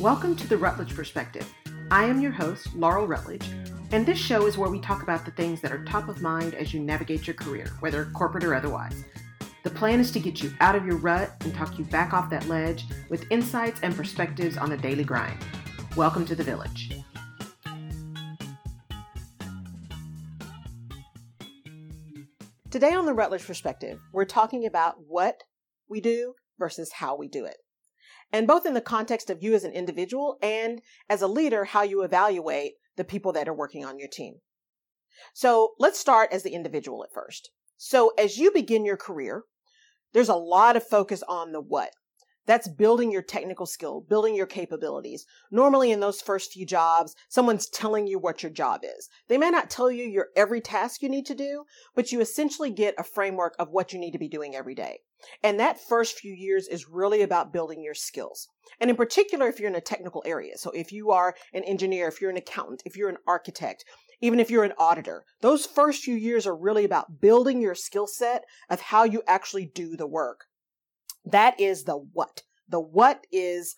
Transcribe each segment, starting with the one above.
Welcome to the Rutledge Perspective. I am your host, Laurel Rutledge, and this show is where we talk about the things that are top of mind as you navigate your career, whether corporate or otherwise. The plan is to get you out of your rut and talk you back off that ledge with insights and perspectives on the daily grind. Welcome to the village. Today on the Rutledge Perspective, we're talking about what we do versus how we do it and both in the context of you as an individual and as a leader, how you evaluate the people that are working on your team. So let's start as the individual at first. So as you begin your career, there's a lot of focus on the what. That's building your technical skill, building your capabilities. Normally in those first few jobs, someone's telling you what your job is. They may not tell you your every task you need to do, but you essentially get a framework of what you need to be doing every day. And that first few years is really about building your skills. And in particular, if you're in a technical area. So if you are an engineer, if you're an accountant, if you're an architect, even if you're an auditor, those first few years are really about building your skill set of how you actually do the work. That is the what. The what is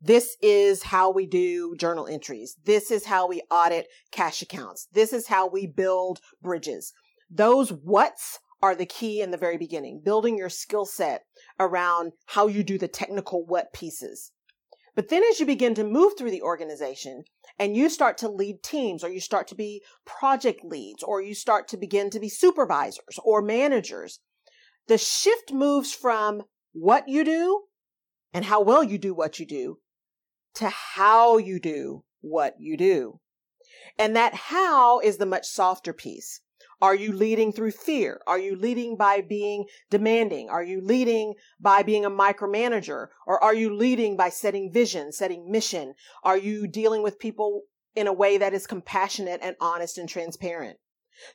this is how we do journal entries. This is how we audit cash accounts. This is how we build bridges. Those what's are the key in the very beginning, building your skill set around how you do the technical what pieces. But then as you begin to move through the organization and you start to lead teams or you start to be project leads or you start to begin to be supervisors or managers, the shift moves from what you do and how well you do what you do to how you do what you do. And that how is the much softer piece. Are you leading through fear? Are you leading by being demanding? Are you leading by being a micromanager? Or are you leading by setting vision, setting mission? Are you dealing with people in a way that is compassionate and honest and transparent?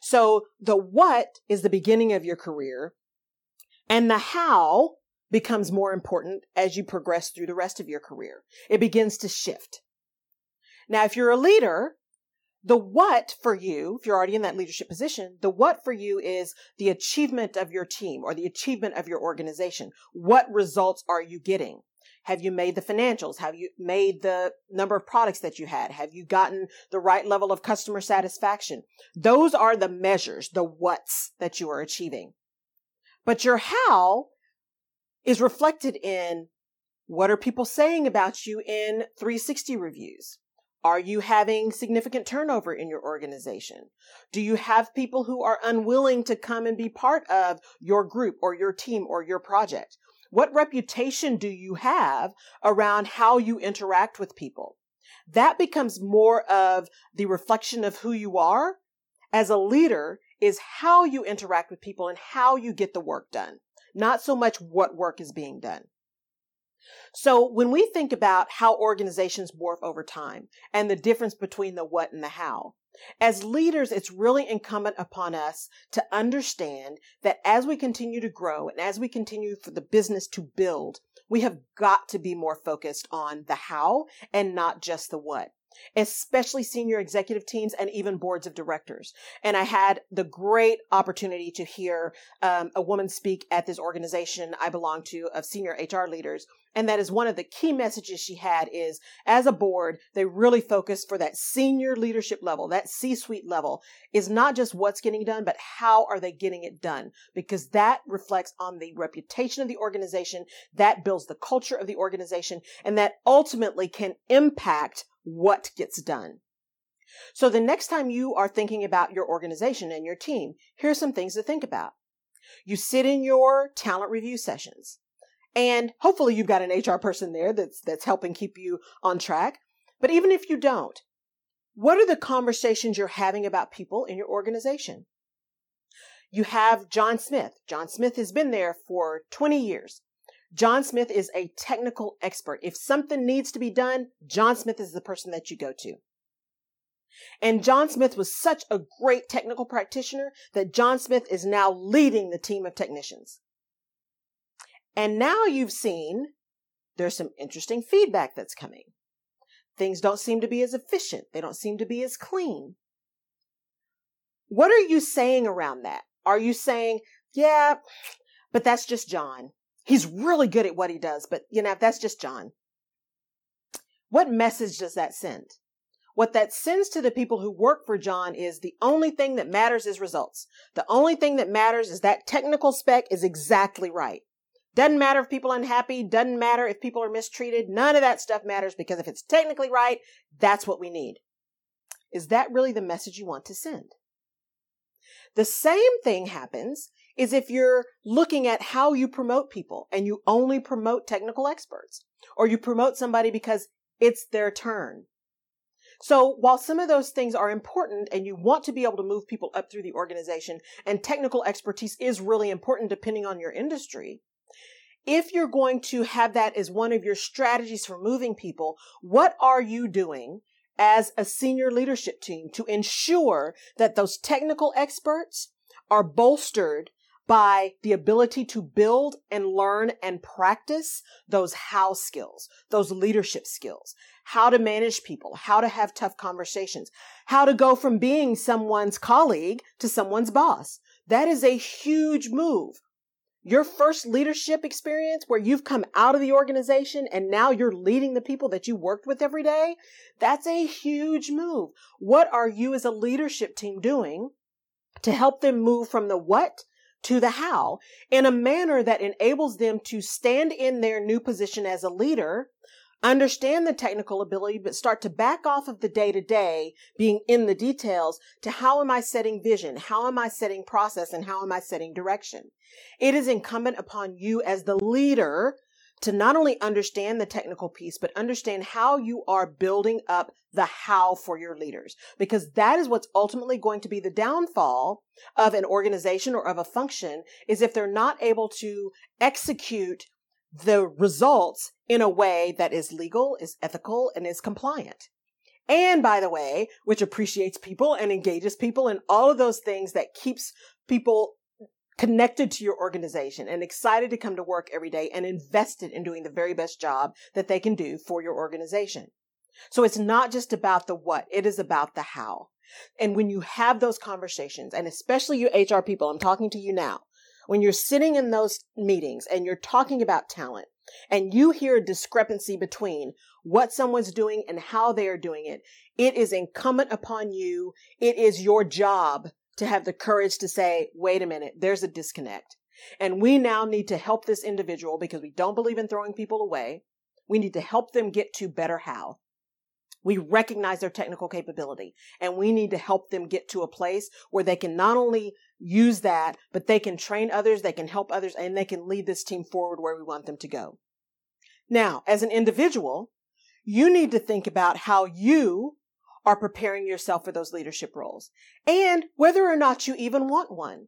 So the what is the beginning of your career and the how becomes more important as you progress through the rest of your career. It begins to shift. Now, if you're a leader, the what for you, if you're already in that leadership position, the what for you is the achievement of your team or the achievement of your organization. What results are you getting? Have you made the financials? Have you made the number of products that you had? Have you gotten the right level of customer satisfaction? Those are the measures, the what's that you are achieving. But your how is reflected in what are people saying about you in 360 reviews? Are you having significant turnover in your organization? Do you have people who are unwilling to come and be part of your group or your team or your project? What reputation do you have around how you interact with people? That becomes more of the reflection of who you are as a leader is how you interact with people and how you get the work done, not so much what work is being done. So when we think about how organizations morph over time and the difference between the what and the how, as leaders, it's really incumbent upon us to understand that as we continue to grow and as we continue for the business to build, we have got to be more focused on the how and not just the what especially senior executive teams and even boards of directors. And I had the great opportunity to hear um, a woman speak at this organization I belong to of senior HR leaders. And that is one of the key messages she had is as a board, they really focus for that senior leadership level, that C-suite level is not just what's getting done, but how are they getting it done? Because that reflects on the reputation of the organization, that builds the culture of the organization, and that ultimately can impact what gets done. So the next time you are thinking about your organization and your team, here's some things to think about. You sit in your talent review sessions and hopefully you've got an HR person there that's, that's helping keep you on track. But even if you don't, what are the conversations you're having about people in your organization? You have John Smith. John Smith has been there for 20 years. John Smith is a technical expert. If something needs to be done, John Smith is the person that you go to. And John Smith was such a great technical practitioner that John Smith is now leading the team of technicians. And now you've seen there's some interesting feedback that's coming. Things don't seem to be as efficient. They don't seem to be as clean. What are you saying around that? Are you saying, yeah, but that's just John. He's really good at what he does, but you know, that's just John. What message does that send? What that sends to the people who work for John is the only thing that matters is results. The only thing that matters is that technical spec is exactly right. Doesn't matter if people are unhappy, doesn't matter if people are mistreated. None of that stuff matters because if it's technically right, that's what we need. Is that really the message you want to send? The same thing happens is if you're looking at how you promote people and you only promote technical experts or you promote somebody because it's their turn. So while some of those things are important and you want to be able to move people up through the organization and technical expertise is really important depending on your industry, if you're going to have that as one of your strategies for moving people, what are you doing as a senior leadership team to ensure that those technical experts are bolstered by the ability to build and learn and practice those how skills, those leadership skills, how to manage people, how to have tough conversations, how to go from being someone's colleague to someone's boss. That is a huge move your first leadership experience where you've come out of the organization and now you're leading the people that you worked with every day, that's a huge move. What are you as a leadership team doing to help them move from the what to the how in a manner that enables them to stand in their new position as a leader understand the technical ability, but start to back off of the day to day being in the details to how am I setting vision? How am I setting process? And how am I setting direction? It is incumbent upon you as the leader to not only understand the technical piece, but understand how you are building up the how for your leaders, because that is what's ultimately going to be the downfall of an organization or of a function is if they're not able to execute the results in a way that is legal, is ethical, and is compliant. And by the way, which appreciates people and engages people and all of those things that keeps people connected to your organization and excited to come to work every day and invested in doing the very best job that they can do for your organization. So it's not just about the what, it is about the how. And when you have those conversations, and especially you HR people, I'm talking to you now, when you're sitting in those meetings and you're talking about talent and you hear a discrepancy between what someone's doing and how they are doing it, it is incumbent upon you. It is your job to have the courage to say, wait a minute, there's a disconnect. And we now need to help this individual because we don't believe in throwing people away. We need to help them get to better how. We recognize their technical capability and we need to help them get to a place where they can not only use that, but they can train others, they can help others, and they can lead this team forward where we want them to go. Now, as an individual, you need to think about how you are preparing yourself for those leadership roles and whether or not you even want one.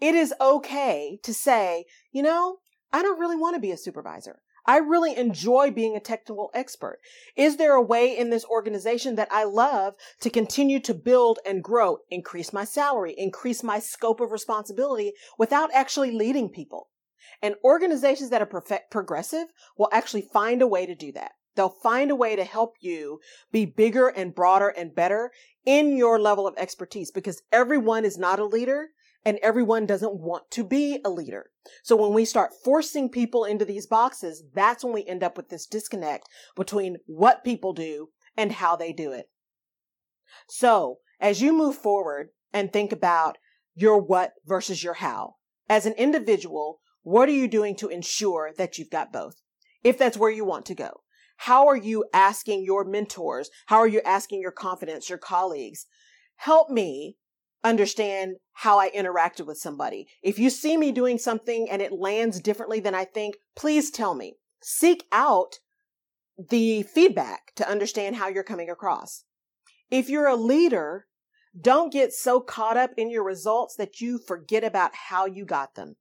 It is okay to say, you know, I don't really want to be a supervisor. I really enjoy being a technical expert. Is there a way in this organization that I love to continue to build and grow, increase my salary, increase my scope of responsibility without actually leading people? And organizations that are perfect, progressive will actually find a way to do that. They'll find a way to help you be bigger and broader and better in your level of expertise because everyone is not a leader and everyone doesn't want to be a leader. So when we start forcing people into these boxes, that's when we end up with this disconnect between what people do and how they do it. So as you move forward and think about your what versus your how, as an individual, what are you doing to ensure that you've got both? If that's where you want to go. How are you asking your mentors? How are you asking your confidence, your colleagues? Help me understand how I interacted with somebody. If you see me doing something and it lands differently than I think, please tell me. Seek out the feedback to understand how you're coming across. If you're a leader, don't get so caught up in your results that you forget about how you got them.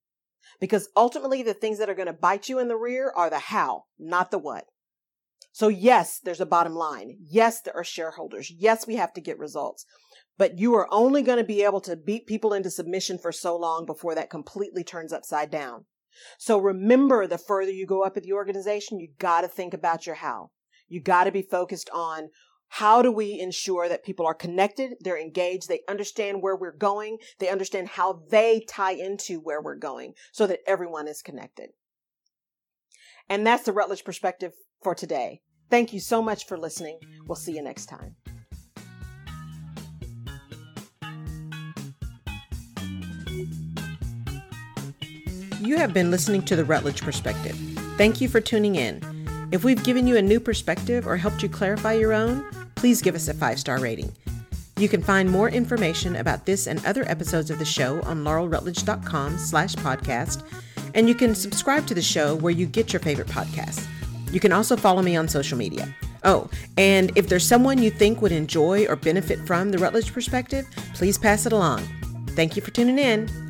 Because ultimately, the things that are going to bite you in the rear are the how, not the what. So yes, there's a bottom line. Yes, there are shareholders. Yes, we have to get results but you are only going to be able to beat people into submission for so long before that completely turns upside down. So remember, the further you go up at the organization, you got to think about your how. You got to be focused on how do we ensure that people are connected, they're engaged, they understand where we're going, they understand how they tie into where we're going so that everyone is connected. And that's the Rutledge perspective for today. Thank you so much for listening. We'll see you next time. You have been listening to the Rutledge Perspective. Thank you for tuning in. If we've given you a new perspective or helped you clarify your own, please give us a five star rating. You can find more information about this and other episodes of the show on laurelrutledge.com slash podcast, and you can subscribe to the show where you get your favorite podcasts. You can also follow me on social media. Oh, and if there's someone you think would enjoy or benefit from the Rutledge perspective, please pass it along. Thank you for tuning in.